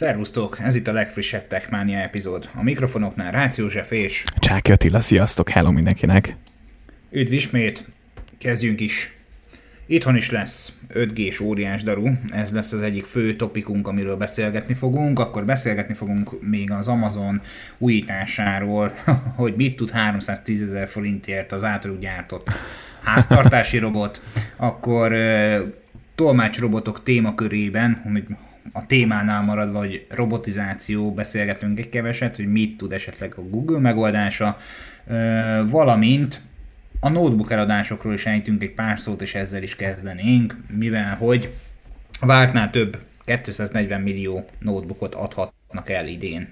Szervusztok, ez itt a legfrissebb Techmania epizód. A mikrofonoknál Rácz József és... Csáki Attila, sziasztok, hello mindenkinek! Üdv ismét, kezdjünk is. Itthon is lesz 5G-s óriás daru, ez lesz az egyik fő topikunk, amiről beszélgetni fogunk, akkor beszélgetni fogunk még az Amazon újításáról, hogy mit tud 310 ezer forintért az általuk gyártott háztartási robot, akkor tolmácsrobotok témakörében, amit a témánál maradva, hogy robotizáció, beszélgetünk egy keveset, hogy mit tud esetleg a Google megoldása, valamint a notebook eladásokról is ejtünk egy pár szót, és ezzel is kezdenénk, mivel hogy vártnál több 240 millió notebookot adhatnak el idén.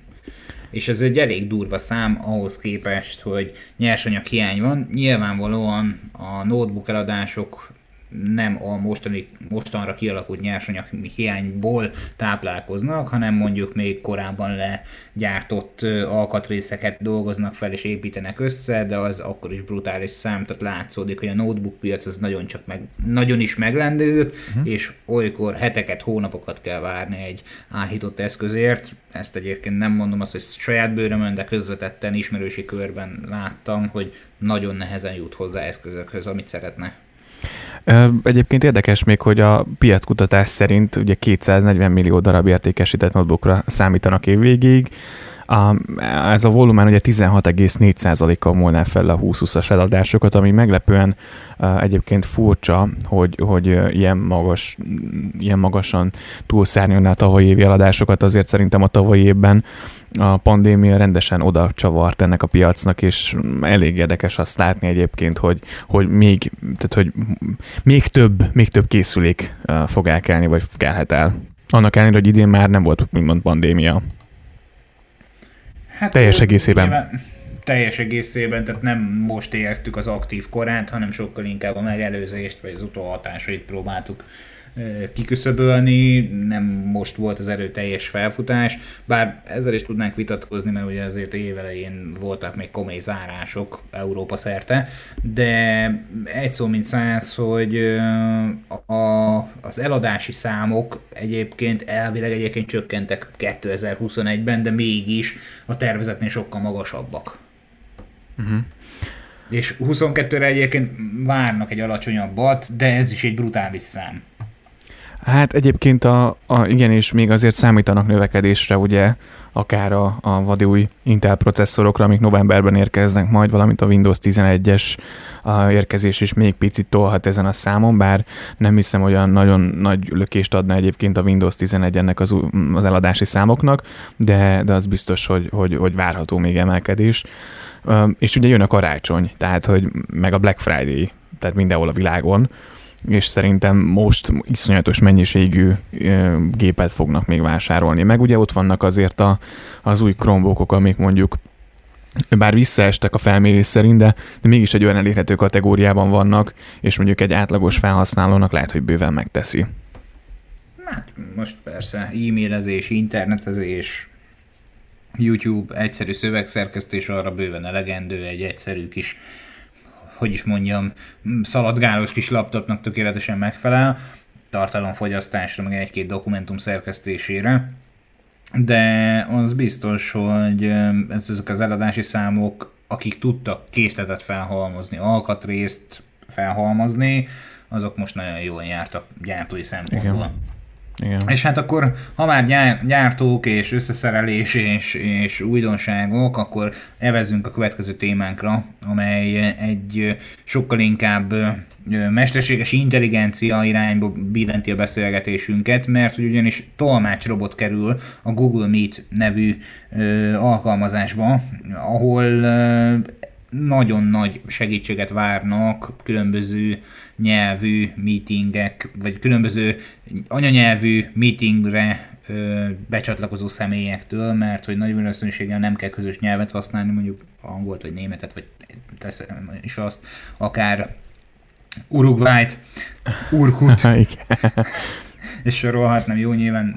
És ez egy elég durva szám ahhoz képest, hogy nyersanyag hiány van. Nyilvánvalóan a notebook eladások nem a mostani, mostanra kialakult nyersanyag hiányból táplálkoznak, hanem mondjuk még korábban legyártott alkatrészeket dolgoznak fel és építenek össze, de az akkor is brutális szám, tehát látszódik, hogy a notebook piac az nagyon, csak meg, nagyon is meglendült, uh-huh. és olykor heteket, hónapokat kell várni egy áhított eszközért. Ezt egyébként nem mondom azt, hogy saját bőrömön, de közvetetten ismerősi körben láttam, hogy nagyon nehezen jut hozzá eszközökhöz, amit szeretne. Egyébként érdekes még, hogy a piackutatás szerint ugye 240 millió darab értékesített notebookra számítanak évvégig, ez a volumen ugye 16,4%-kal múlná fel a 20-20-as eladásokat, ami meglepően egyébként furcsa, hogy, hogy ilyen, magas, ilyen magasan túlszárnyolná a tavalyi évi eladásokat, azért szerintem a tavalyi évben a pandémia rendesen oda csavart ennek a piacnak, és elég érdekes azt látni egyébként, hogy, hogy még, tehát, hogy még több, még több készülék fog elkelni, vagy kelhet el. Annak ellenére, hogy idén már nem volt úgymond pandémia. Hát, teljes egészében. Nyilván, teljes egészében, tehát nem most értük az aktív korát, hanem sokkal inkább a megelőzést, vagy az utóhatásait próbáltuk kiküszöbölni, nem most volt az erőteljes felfutás, bár ezzel is tudnánk vitatkozni, mert ugye azért évelején voltak még komoly zárások Európa szerte, de egy szó mint száz, hogy a, az eladási számok egyébként elvileg egyébként csökkentek 2021-ben, de mégis a tervezetnél sokkal magasabbak. Uh-huh. És 22-re egyébként várnak egy alacsonyabbat, de ez is egy brutális szám. Hát egyébként a, a, igen, és még azért számítanak növekedésre, ugye, akár a, a vadi új Intel processzorokra, amik novemberben érkeznek majd, valamint a Windows 11-es a érkezés is még picit tolhat ezen a számon, bár nem hiszem, hogy olyan nagyon nagy lökést adna egyébként a Windows 11 ennek az, az eladási számoknak, de, de az biztos, hogy, hogy, hogy várható még emelkedés. És ugye jön a karácsony, tehát hogy meg a Black Friday, tehát mindenhol a világon, és szerintem most iszonyatos mennyiségű gépet fognak még vásárolni. Meg ugye ott vannak azért a, az új Chromebookok, amik mondjuk bár visszaestek a felmérés szerint, de, de mégis egy olyan elérhető kategóriában vannak, és mondjuk egy átlagos felhasználónak lehet, hogy bőven megteszi. Hát most persze e-mailezés, internetezés, YouTube, egyszerű szövegszerkesztés arra bőven elegendő, egy egyszerű kis hogy is mondjam, szaladgálós kis laptopnak tökéletesen megfelel, tartalomfogyasztásra, meg egy-két dokumentum szerkesztésére. De az biztos, hogy ezek az eladási számok, akik tudtak készletet felhalmozni, alkatrészt felhalmozni, azok most nagyon jól jártak gyártói szempontból. Igen. Igen. És hát akkor, ha már gyártók és összeszerelés és, és újdonságok, akkor evezünk a következő témánkra, amely egy sokkal inkább mesterséges intelligencia irányba billenti a beszélgetésünket, mert hogy ugyanis tolmácsrobot kerül a Google Meet nevű ö, alkalmazásba, ahol ö, nagyon nagy segítséget várnak különböző nyelvű meetingek, vagy különböző anyanyelvű meetingre ö, becsatlakozó személyektől, mert hogy nagy valószínűséggel nem kell közös nyelvet használni, mondjuk angolt, vagy németet, vagy teszem is azt, akár Uruguayt, Urkut, és sorolhatnám, jó, nyilván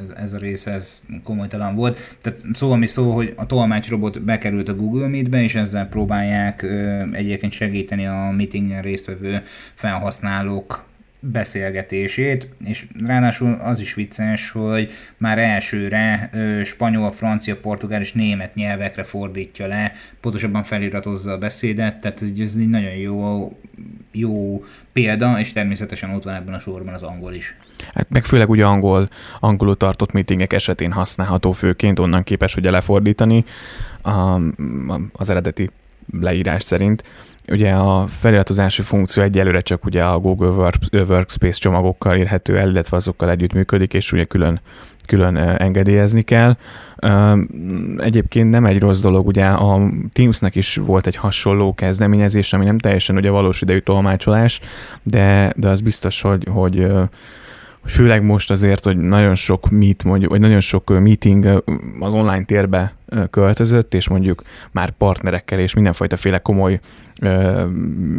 ez, ez a rész ez komolytalan volt. Tehát szó, ami szó, hogy a tolmácsrobot bekerült a Google Meet-be, és ezzel próbálják ö, egyébként segíteni a meetingen résztvevő felhasználók beszélgetését, és ráadásul az is vicces, hogy már elsőre ö, spanyol, francia, portugál és német nyelvekre fordítja le, pontosabban feliratozza a beszédet, tehát ez, ez egy nagyon jó, jó példa, és természetesen ott van ebben a sorban az angol is. Hát meg főleg ugye angol, angolul tartott meetingek esetén használható főként, onnan képes ugye lefordítani a, az eredeti leírás szerint. Ugye a feliratozási funkció egyelőre csak ugye a Google Workspace csomagokkal érhető el, illetve azokkal együtt működik, és ugye külön, külön engedélyezni kell. Egyébként nem egy rossz dolog, ugye a Teamsnek is volt egy hasonló kezdeményezés, ami nem teljesen ugye valós idejű tolmácsolás, de, de az biztos, hogy, hogy főleg most azért, hogy nagyon sok meet, mondjuk, vagy nagyon sok meeting az online térbe költözött, és mondjuk már partnerekkel és mindenfajta féle komoly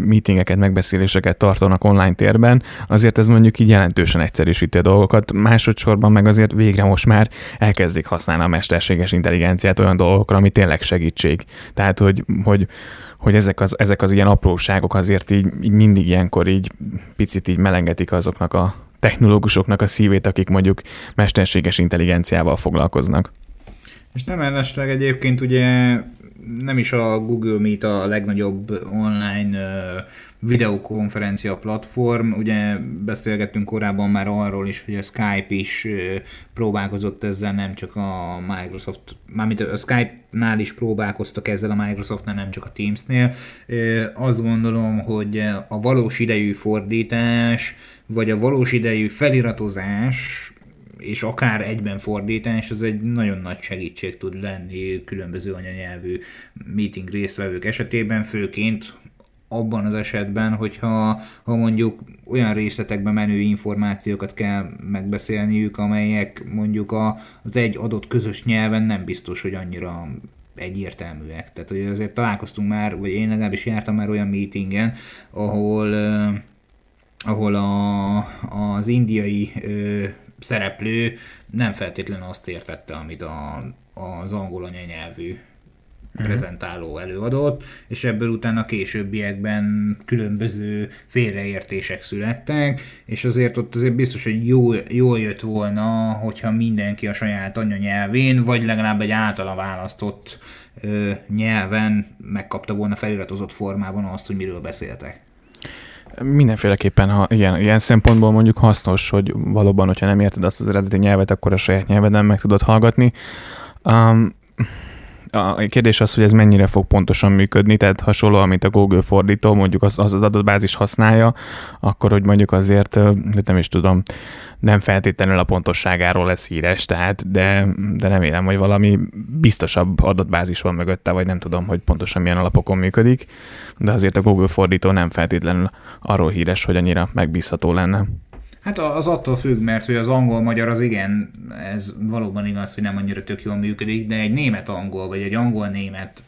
meetingeket, megbeszéléseket tartanak online térben, azért ez mondjuk így jelentősen egyszerűsíti a dolgokat. Másodszorban meg azért végre most már elkezdik használni a mesterséges intelligenciát olyan dolgokra, ami tényleg segítség. Tehát, hogy, hogy, hogy ezek, az, ezek az ilyen apróságok azért így, így mindig ilyenkor így picit így melengetik azoknak a technológusoknak a szívét, akik mondjuk mesterséges intelligenciával foglalkoznak. És nem ellesleg egyébként ugye nem is a Google Meet a legnagyobb online videokonferencia platform. Ugye beszélgettünk korábban már arról is, hogy a Skype is próbálkozott ezzel, nem csak a Microsoft, mármint a Skype-nál is próbálkoztak ezzel a Microsoftnál, nem csak a Teams-nél. Azt gondolom, hogy a valós idejű fordítás, vagy a valós idejű feliratozás és akár egyben fordítás, az egy nagyon nagy segítség tud lenni különböző anyanyelvű meeting résztvevők esetében, főként abban az esetben, hogyha ha mondjuk olyan részletekbe menő információkat kell megbeszélniük, amelyek mondjuk a, az egy adott közös nyelven nem biztos, hogy annyira egyértelműek. Tehát hogy azért találkoztunk már, vagy én legalábbis jártam már olyan meetingen, ahol ahol a, az indiai ö, szereplő nem feltétlenül azt értette, amit a, az angol anyanyelvű uh-huh. prezentáló előadott, és ebből utána későbbiekben különböző félreértések születtek, és azért ott azért biztos, hogy jó, jól jött volna, hogyha mindenki a saját anyanyelvén, vagy legalább egy általa választott ö, nyelven megkapta volna feliratozott formában azt, hogy miről beszéltek. Mindenféleképpen, ha ilyen, ilyen szempontból mondjuk hasznos, hogy valóban, hogyha nem érted azt az eredeti nyelvet, akkor a saját nyelveden meg tudod hallgatni. Um, a kérdés az, hogy ez mennyire fog pontosan működni, tehát hasonló, amit a Google fordító mondjuk az, az adatbázis használja, akkor hogy mondjuk azért, nem is tudom, nem feltétlenül a pontosságáról lesz híres, tehát, de, de remélem, hogy valami biztosabb adatbázis van mögötte, vagy nem tudom, hogy pontosan milyen alapokon működik, de azért a Google fordító nem feltétlenül arról híres, hogy annyira megbízható lenne. Hát az attól függ, mert hogy az angol-magyar az igen, ez valóban igaz, hogy nem annyira tök jól működik, de egy német-angol, vagy egy angol-német,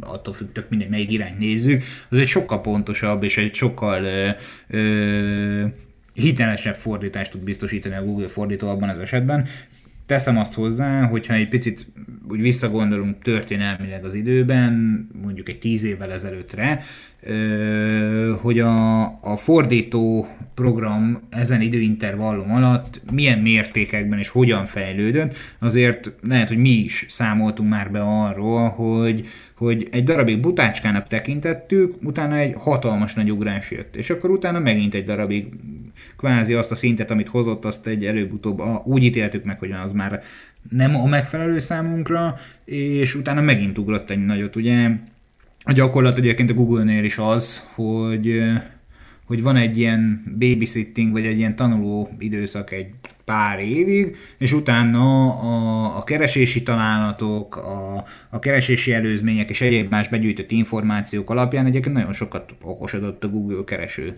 attól függ, tök mindegy, melyik irányt nézzük, az egy sokkal pontosabb, és egy sokkal ö, ö, hitelesebb fordítást tud biztosítani a Google fordító abban az esetben. Teszem azt hozzá, hogyha egy picit úgy visszagondolunk történelmileg az időben, mondjuk egy tíz évvel ezelőttre, hogy a, a fordító program ezen időintervallum alatt milyen mértékekben és hogyan fejlődött, azért lehet, hogy mi is számoltunk már be arról, hogy, hogy egy darabig butácskának tekintettük, utána egy hatalmas nagy ugrás jött, és akkor utána megint egy darabig kvázi azt a szintet, amit hozott, azt egy előbb-utóbb úgy ítéltük meg, hogy az már nem a megfelelő számunkra, és utána megint ugrott egy nagyot, ugye? A gyakorlat egyébként a Google-nél is az, hogy, hogy van egy ilyen babysitting, vagy egy ilyen tanuló időszak egy pár évig, és utána a, a keresési találatok, a, a keresési előzmények és egyéb más begyűjtött információk alapján egyébként nagyon sokat okosodott a Google kereső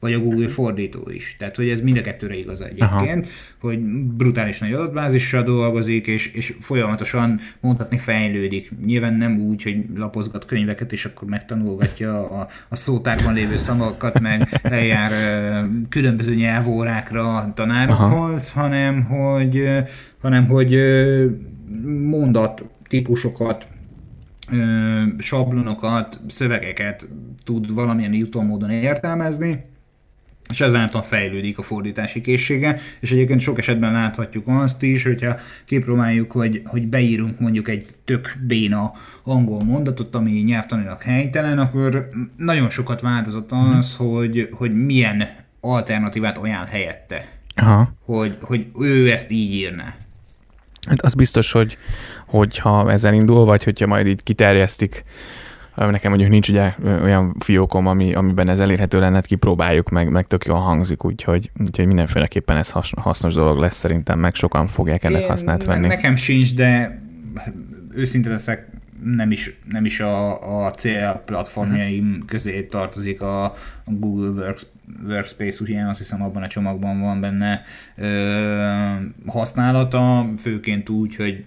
vagy a Google fordító is. Tehát, hogy ez mind a kettőre igaz egyébként, Aha. hogy brutális nagy adatbázissal dolgozik, és, és folyamatosan mondhatni fejlődik. Nyilván nem úgy, hogy lapozgat könyveket, és akkor megtanulgatja a, a szótárban lévő szavakat, meg eljár különböző nyelvórákra tanárokhoz, Aha. hanem hogy, hanem hogy mondat típusokat, sablonokat, szövegeket tud valamilyen jutómódon értelmezni, és ezáltal fejlődik a fordítási készsége, és egyébként sok esetben láthatjuk azt is, hogyha kipróbáljuk, hogy, hogy beírunk mondjuk egy tök béna angol mondatot, ami nyelvtanilag helytelen, akkor nagyon sokat változott az, hmm. hogy, hogy milyen alternatívát ajánl helyette. Aha. Hogy, hogy ő ezt így írná. Hát az biztos, hogy, hogyha ezzel indul, vagy hogyha majd így kiterjesztik Nekem mondjuk nincs ugye olyan fiókom, ami, amiben ez elérhető lenne, hát kipróbáljuk, meg, meg tök jól hangzik, úgyhogy, úgyhogy mindenféleképpen ez has, hasznos dolog lesz szerintem, meg sokan fogják ennek használt venni. Nekem sincs, de őszinte leszek, nem is, nem is a, a cél platformjaim uh-huh. közé tartozik a, Google Works, Workspace, ugye azt hiszem abban a csomagban van benne ö, használata, főként úgy, hogy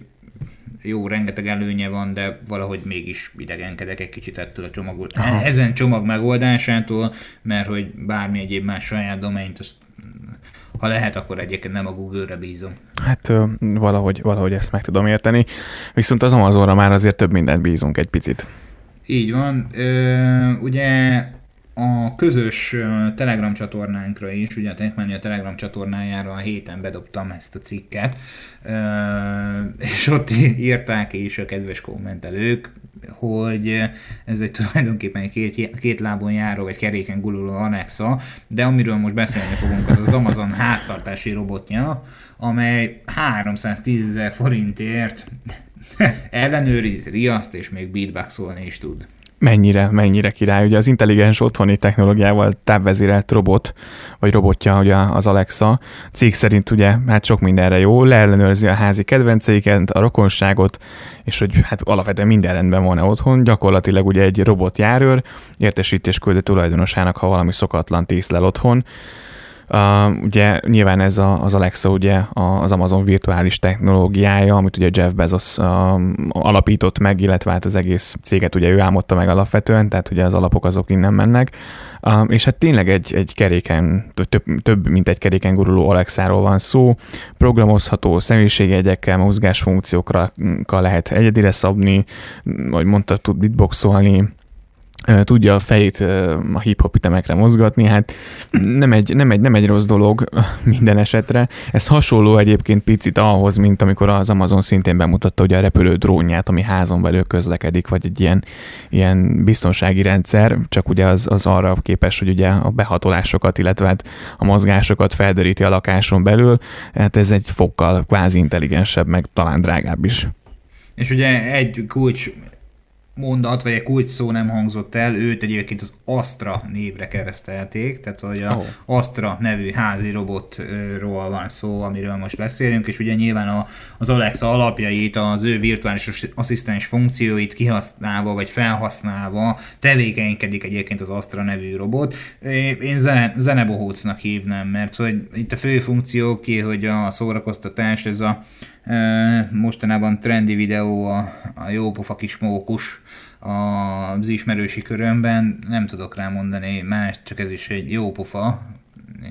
jó, rengeteg előnye van, de valahogy mégis idegenkedek egy kicsit ettől a csomag, Aha. ezen csomag megoldásától, mert hogy bármi egyéb más saját domaint, azt ha lehet, akkor egyébként nem a Google-re bízom. Hát valahogy, valahogy ezt meg tudom érteni. Viszont az Amazonra már azért több mindent bízunk egy picit. Így van. Ö, ugye a közös Telegram csatornánkra is, ugye a Techmania Telegram csatornájára a héten bedobtam ezt a cikket, és ott írták is a kedves kommentelők, hogy ez egy tulajdonképpen egy két, két lábon járó, vagy keréken gululó Alexa, de amiről most beszélni fogunk, az az Amazon háztartási robotja, amely 310 ezer forintért ellenőriz, riaszt és még beatboxolni is tud mennyire, mennyire király. Ugye az intelligens otthoni technológiával távvezérelt robot, vagy robotja, ugye az Alexa, cég szerint ugye hát sok mindenre jó, leellenőrzi a házi kedvenceiket, a rokonságot, és hogy hát alapvetően minden rendben van-e otthon, gyakorlatilag ugye egy robot járőr, értesítés küld a tulajdonosának, ha valami szokatlan tészlel otthon, Uh, ugye nyilván ez a, az Alexa ugye az Amazon virtuális technológiája, amit ugye Jeff Bezos uh, alapított meg, illetve hát az egész céget ugye ő álmodta meg alapvetően, tehát ugye az alapok azok innen mennek. Uh, és hát tényleg egy, egy keréken, több, több mint egy keréken guruló Alexáról van szó, programozható személyiségjegyekkel, mozgásfunkciókra lehet egyedire szabni, vagy mondta, tud beatboxolni, tudja a fejét a hip-hop ütemekre mozgatni, hát nem egy, nem, egy, nem egy rossz dolog minden esetre. Ez hasonló egyébként picit ahhoz, mint amikor az Amazon szintén bemutatta ugye a repülő drónját, ami házon belül közlekedik, vagy egy ilyen, ilyen biztonsági rendszer, csak ugye az, az arra képes, hogy ugye a behatolásokat, illetve hát a mozgásokat felderíti a lakáson belül, hát ez egy fokkal kvázi intelligensebb, meg talán drágább is. És ugye egy kulcs mondat, vagy egy kulcs szó nem hangzott el, őt egyébként az Astra névre keresztelték, tehát hogy a oh. Astra nevű házi robotról van szó, amiről most beszélünk, és ugye nyilván a, az Alexa alapjait, az ő virtuális asszisztens funkcióit kihasználva, vagy felhasználva tevékenykedik egyébként az Astra nevű robot. Én zene, zenebohócnak hívnám, mert hogy itt a fő funkció ki, hogy a szórakoztatás, ez a mostanában trendi videó a, a jópofa kis mókus az ismerősi körömben, nem tudok rá mondani más, csak ez is egy jó pofa,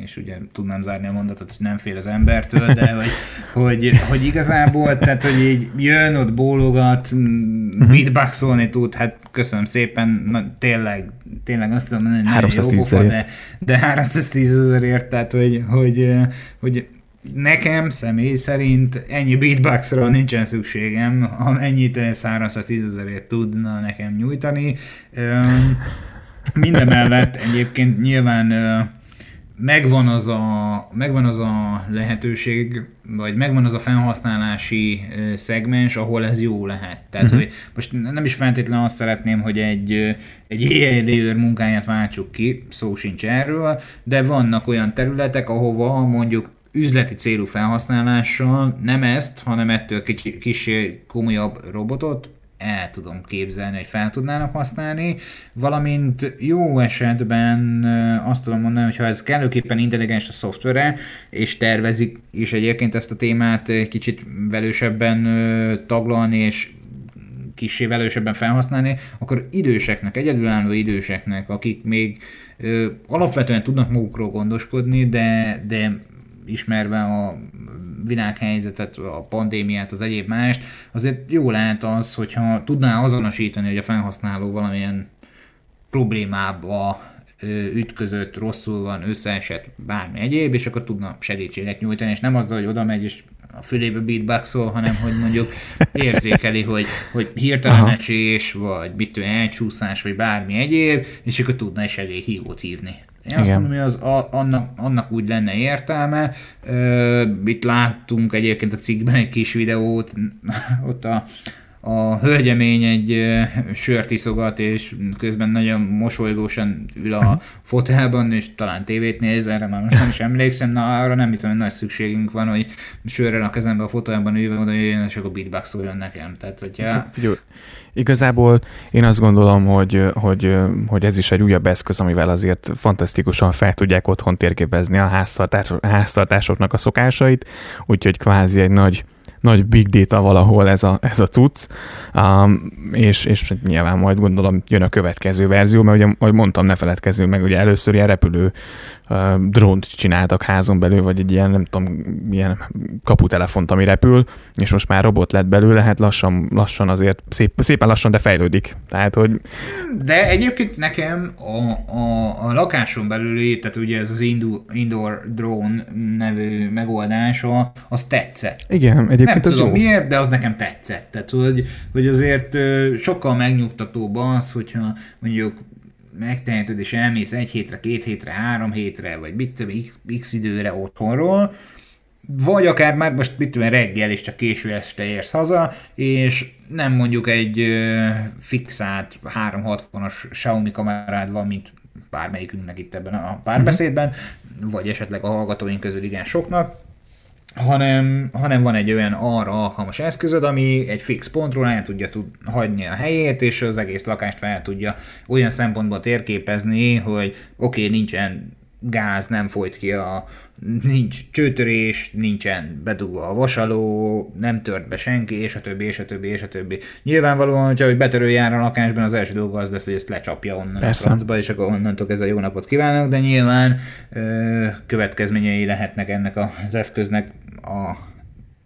és ugye tudnám zárni a mondatot, hogy nem fél az embertől, de hogy, hogy, hogy igazából, tehát hogy így jön, ott bólogat, mhm. beatboxolni tud, hát köszönöm szépen, na, tényleg, tényleg azt tudom mondani, hogy 310 jó pofa, de, de 310 ezerért, tehát hogy, hogy, hogy Nekem személy szerint ennyi beatboxra nincsen szükségem, ha ennyit 310 ezerért tudna nekem nyújtani. Minden mellett egyébként nyilván megvan az, a, megvan az a lehetőség, vagy megvan az a felhasználási szegmens, ahol ez jó lehet. Tehát, uh-huh. hogy most nem is feltétlenül azt szeretném, hogy egy, egy AI munkáját váltsuk ki, szó sincs erről, de vannak olyan területek, ahova mondjuk üzleti célú felhasználással nem ezt, hanem ettől kicsi, kis komolyabb robotot el tudom képzelni, hogy fel tudnának használni, valamint jó esetben azt tudom mondani, hogy ha ez kellőképpen intelligens a szoftvere, és tervezik is egyébként ezt a témát kicsit velősebben taglalni, és kicsi velősebben felhasználni, akkor időseknek, egyedülálló időseknek, akik még ö, alapvetően tudnak magukról gondoskodni, de, de ismerve a világhelyzetet, a pandémiát, az egyéb mást, azért jó lehet az, hogyha tudná azonosítani, hogy a felhasználó valamilyen problémába ütközött, rosszul van, összeesett, bármi egyéb, és akkor tudna segítséget nyújtani, és nem azzal, hogy oda megy, és a fülébe beatboxol, hanem hogy mondjuk érzékeli, hogy, hogy hirtelen esés, vagy mit elcsúszás, vagy bármi egyéb, és akkor tudna egy segélyhívót hívni. Én azt mondom, hogy az, a, annak, annak úgy lenne értelme. Itt láttunk egyébként a cikkben egy kis videót, ott a, a hölgyemény egy sört iszogat, és közben nagyon mosolygósan ül a fotelban, és talán tévét néz, erre már most nem is emlékszem, na arra nem hiszem, hogy nagy szükségünk van, hogy sörrel a kezembe a fotelban ülve oda jöjjön, és akkor beatboxoljon nekem. Tehát, hogyha... Hát, Igazából én azt gondolom, hogy, hogy, hogy ez is egy újabb eszköz, amivel azért fantasztikusan fel tudják otthon térképezni a háztartás, háztartásoknak a szokásait, úgyhogy kvázi egy nagy nagy big data valahol ez a, ez a cucc, um, és, és nyilván majd gondolom jön a következő verzió, mert ugye, ahogy mondtam, ne feledkezzünk meg, ugye először ilyen repülő drónt csináltak házon belül, vagy egy ilyen, nem tudom, ilyen kaputelefont, ami repül, és most már robot lett belőle, hát lassan, lassan azért, szép, szépen lassan, de fejlődik. Tehát, hogy... De egyébként nekem a, a, a lakáson belüli, tehát ugye ez az indoor drone nevű megoldása, az tetszett. Igen, egyébként nem az tudom jó. miért, de az nekem tetszett. Tehát, hogy, hogy azért sokkal megnyugtatóbb az, hogyha mondjuk megteheted és elmész egy hétre, két hétre, három hétre, vagy mit tudom, x időre otthonról, vagy akár már most mit tudom, reggel és csak késő este érsz haza, és nem mondjuk egy fixált 360-as Xiaomi kamerád van, mint bármelyikünknek itt ebben a párbeszédben, vagy esetleg a hallgatóink közül igen soknak, hanem, hanem van egy olyan arra alkalmas eszközöd, ami egy fix pontról el tudja tud, hagyni a helyét, és az egész lakást fel tudja olyan szempontból térképezni, hogy oké, okay, nincsen gáz, nem folyt ki a, nincs csőtörés, nincsen bedugva a vasaló, nem tört be senki, és a többi, és a többi, és a többi. Nyilvánvalóan, hogyha hogy betörő jár a lakásban, az első dolga az lesz, hogy ezt lecsapja onnan Persze. a francba, és akkor onnantól ez a jó napot kívánok, de nyilván ö, következményei lehetnek ennek az eszköznek a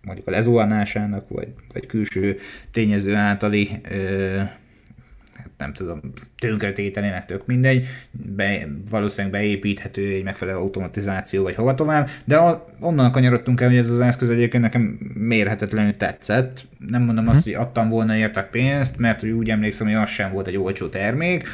mondjuk a lezuhanásának, vagy, vagy külső tényező általi ö, nem tudom, tönkretételének tök mindegy, be, valószínűleg beépíthető egy megfelelő automatizáció, vagy hova tovább, de a, onnan kanyarodtunk el, hogy ez az eszköz egyébként nekem mérhetetlenül tetszett. Nem mondom azt, mhm. hogy adtam volna értek pénzt, mert úgy emlékszem, hogy az sem volt egy olcsó termék,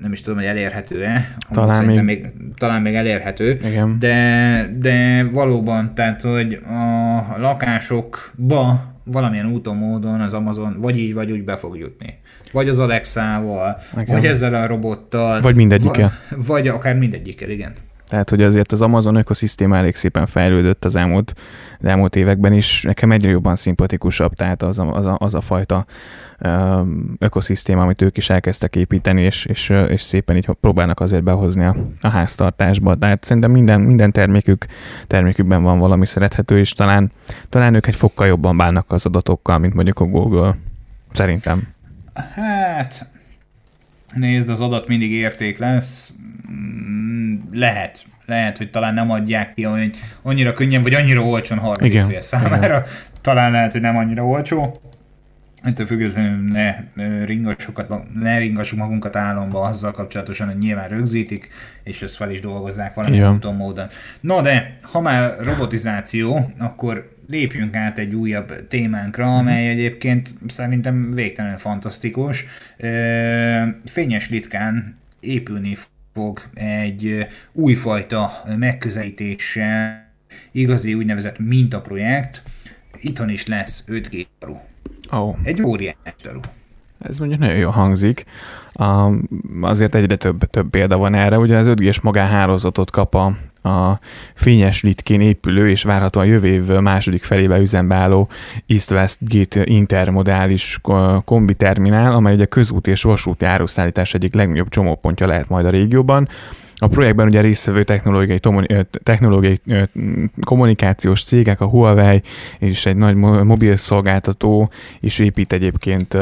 nem is tudom, hogy elérhető-e. Talán még... még... Talán még elérhető. Igen. De, de valóban, tehát, hogy a lakásokba valamilyen úton, módon az Amazon vagy így, vagy úgy be fog jutni. Vagy az Alexával, igen. vagy ezzel a robottal. Vagy mindegyikkel. Vagy, vagy akár mindegyikkel, igen. Tehát, hogy azért az Amazon ökoszisztéma elég szépen fejlődött az elmúlt, az elmúlt években is. Nekem egyre jobban szimpatikusabb, tehát az a, az a, az a fajta ökoszisztéma, amit ők is elkezdtek építeni, és, és, és szépen így próbálnak azért behozni a, a háztartásba. Tehát szerintem minden, minden termékük, termékükben van valami szerethető, és talán, talán ők egy fokkal jobban bánnak az adatokkal, mint mondjuk a Google. Szerintem. Hát, nézd, az adat mindig érték lesz. Mm, lehet. Lehet, hogy talán nem adják ki hogy annyira könnyen, vagy annyira olcsón harmadik fél számára. Igen. Talán lehet, hogy nem annyira olcsó. Ettől függetlenül ne ringassuk, ne ringassuk magunkat álomba azzal kapcsolatosan, hogy nyilván rögzítik, és ezt fel is dolgozzák valami úton módon. No de, ha már robotizáció, akkor lépjünk át egy újabb témánkra, mhm. amely egyébként szerintem végtelenül fantasztikus. Fényes litkán épülni fog egy újfajta megközelítéssel, igazi úgynevezett mintaprojekt, itthon is lesz 5G Oh. Egy óriás daru. Ez mondjuk nagyon jó hangzik. Azért egyre több, több példa van erre. Ugye az 5G-s magánhálózatot kap a, a fényes litkén épülő és várhatóan jövő év második felébe üzembe álló East-West Gate intermodális kombiterminál, amely ugye közút és vasúti áruszállítás egyik legnagyobb csomópontja lehet majd a régióban. A projektben ugye résztvevő technológiai, technológiai kommunikációs cégek, a Huawei és egy nagy mobil szolgáltató is épít egyébként,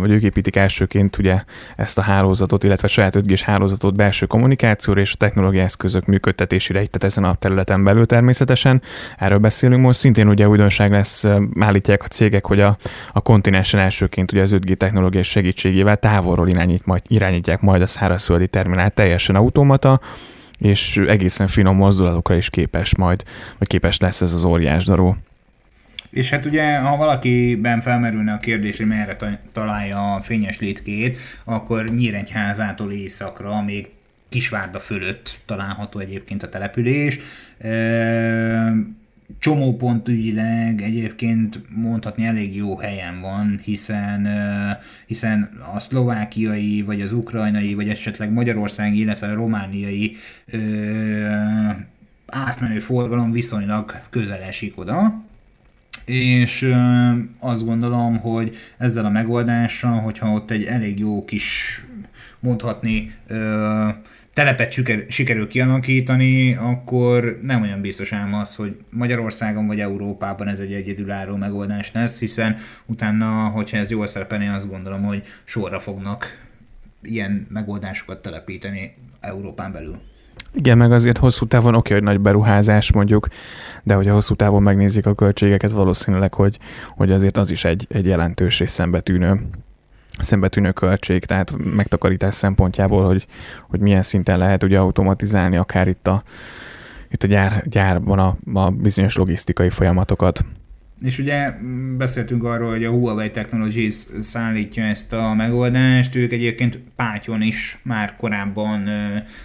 vagy ők építik elsőként ugye ezt a hálózatot, illetve saját 5 hálózatot belső kommunikációra és a technológiai eszközök működtetésére, tehát ezen a területen belül természetesen. Erről beszélünk most. Szintén ugye újdonság lesz, állítják a cégek, hogy a, a kontinensen elsőként ugye az 5G technológia segítségével távolról irányít majd, irányítják majd a szárazföldi terminál teljesen automata, és egészen finom mozdulatokra is képes majd, vagy képes lesz ez az óriás daró. És hát ugye, ha valakiben felmerülne a kérdés, hogy merre találja a fényes létkét, akkor Nyíregyházától északra, még Kisvárda fölött található egyébként a település csomópontügyileg egyébként mondhatni elég jó helyen van, hiszen, hiszen a szlovákiai, vagy az ukrajnai, vagy esetleg magyarországi, illetve a romániai ö, átmenő forgalom viszonylag közel esik oda, és ö, azt gondolom, hogy ezzel a megoldással, hogyha ott egy elég jó kis mondhatni ö, telepet siker, sikerül kialakítani, akkor nem olyan biztos ám az, hogy Magyarországon vagy Európában ez egy egyedülálló megoldás lesz, hiszen utána, hogyha ez jól szerepelni, azt gondolom, hogy sorra fognak ilyen megoldásokat telepíteni Európán belül. Igen, meg azért hosszú távon oké, hogy nagy beruházás mondjuk, de hogyha hosszú távon megnézik a költségeket, valószínűleg, hogy, hogy azért az is egy, egy jelentős és szembetűnő szembetűnő költség, tehát megtakarítás szempontjából, hogy, hogy milyen szinten lehet ugye automatizálni akár itt a, itt a gyár, gyárban a, a bizonyos logisztikai folyamatokat. És ugye beszéltünk arról, hogy a Huawei Technologies szállítja ezt a megoldást, ők egyébként Pátyon is már korábban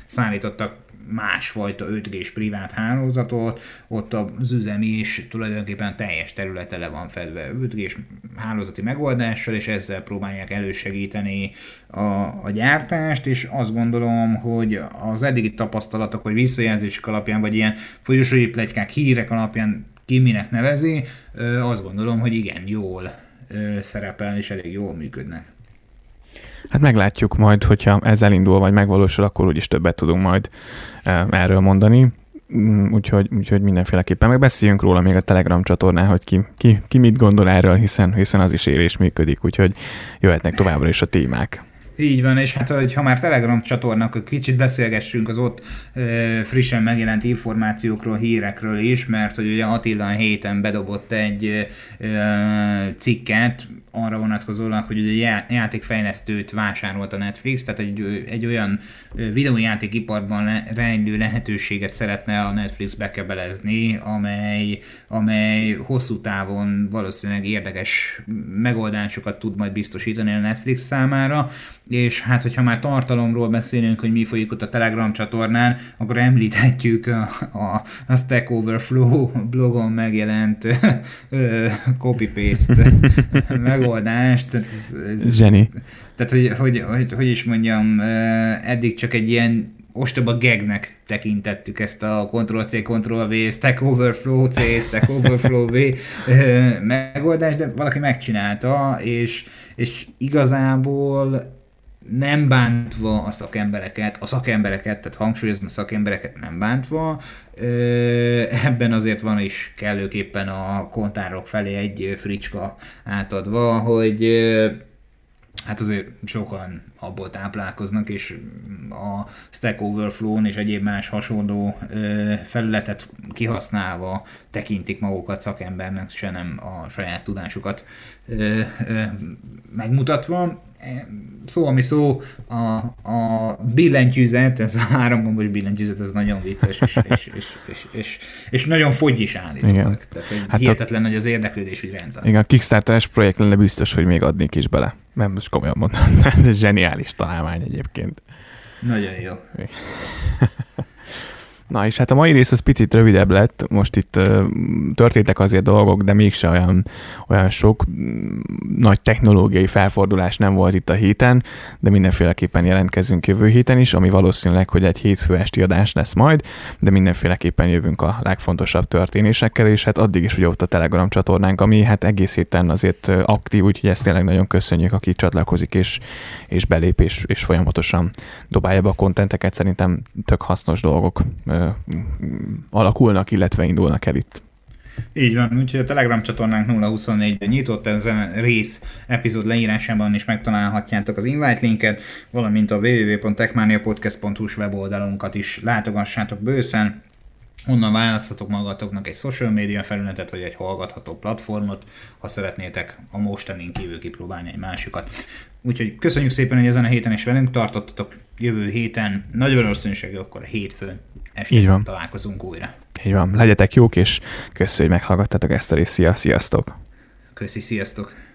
szállítottak másfajta 5G-s privát hálózatot, ott az üzemi is tulajdonképpen teljes területe le van fedve 5G-s hálózati megoldással, és ezzel próbálják elősegíteni a, a gyártást, és azt gondolom, hogy az eddigi tapasztalatok, vagy visszajelzések alapján, vagy ilyen folyosói plegykák, hírek alapján ki minek nevezi, azt gondolom, hogy igen, jól szerepel, és elég jól működnek. Hát meglátjuk majd, hogyha ez elindul, vagy megvalósul, akkor úgyis többet tudunk majd e, erről mondani. Mm, úgyhogy, úgyhogy mindenféleképpen megbeszéljünk róla még a Telegram csatornán, hogy ki, ki, ki mit gondol erről, hiszen, hiszen az is ér és működik, úgyhogy jöhetnek továbbra is a témák. Így van, és hát ha már Telegram csatornak, akkor kicsit beszélgessünk az ott frissen megjelent információkról, hírekről is, mert hogy ugye Attila héten bedobott egy cikket, arra vonatkozólag, hogy ugye játékfejlesztőt vásárolt a Netflix, tehát egy, egy olyan videójátékiparban le, rejlő lehetőséget szeretne a Netflix bekebelezni, amely, amely hosszú távon valószínűleg érdekes megoldásokat tud majd biztosítani a Netflix számára, és hát hogyha már tartalomról beszélünk, hogy mi folyik ott a Telegram csatornán, akkor említhetjük a, a, a Stack Overflow blogon megjelent copy-paste megoldást. Ez, ez, Zseni. Tehát, hogy, hogy, hogy, hogy is mondjam, eddig csak egy ilyen ostoba gegnek tekintettük ezt a Ctrl-C, Ctrl-V, Stack Overflow C, Stack Overflow V megoldást, de valaki megcsinálta, és, és igazából nem bántva a szakembereket, a szakembereket, tehát hangsúlyozom a szakembereket nem bántva, ebben azért van is kellőképpen a kontárok felé egy fricska átadva, hogy hát azért sokan abból táplálkoznak, és a Stack Overflow-n és egyéb más hasonló felületet kihasználva tekintik magukat szakembernek, se nem a saját tudásukat megmutatva szó, ami szó, a, a billentyűzet, ez a háromgombos billentyűzet, ez nagyon vicces, és, és, és, és, és, és nagyon fogy is állítólag. Tehát, hogy hát hihetetlen a, nagy az érdeklődés, hogy rendben. Igen, a Kickstarter-es projekt lenne biztos, hogy még adnék is bele. Nem, most komolyan mondom, ez zseniális találmány egyébként. Nagyon jó. Na és hát a mai rész az picit rövidebb lett, most itt uh, történtek azért dolgok, de mégse olyan, olyan sok nagy technológiai felfordulás nem volt itt a héten, de mindenféleképpen jelentkezünk jövő héten is, ami valószínűleg, hogy egy hétfő esti adás lesz majd, de mindenféleképpen jövünk a legfontosabb történésekkel, és hát addig is ugye ott a Telegram csatornánk, ami hát egész héten azért aktív, úgyhogy ezt tényleg nagyon köszönjük, aki csatlakozik és, és belép, és, és folyamatosan dobálja be a kontenteket, szerintem tök hasznos dolgok alakulnak, illetve indulnak el itt. Így van, úgyhogy a Telegram csatornánk 024-ben nyitott ezen rész epizód leírásában is megtalálhatjátok az invite linket, valamint a www.techmaniapodcast.hu-s weboldalunkat is látogassátok bőszen, Onnan választhatok magatoknak egy social media felületet, vagy egy hallgatható platformot, ha szeretnétek a mostanin kívül kipróbálni egy másikat. Úgyhogy köszönjük szépen, hogy ezen a héten is velünk tartottatok. Jövő héten nagy valószínűséggel akkor hétfőn este találkozunk újra. Így van. Legyetek jók, és köszönjük, hogy meghallgattatok ezt a részt. Szia, sziasztok! Köszi, sziasztok!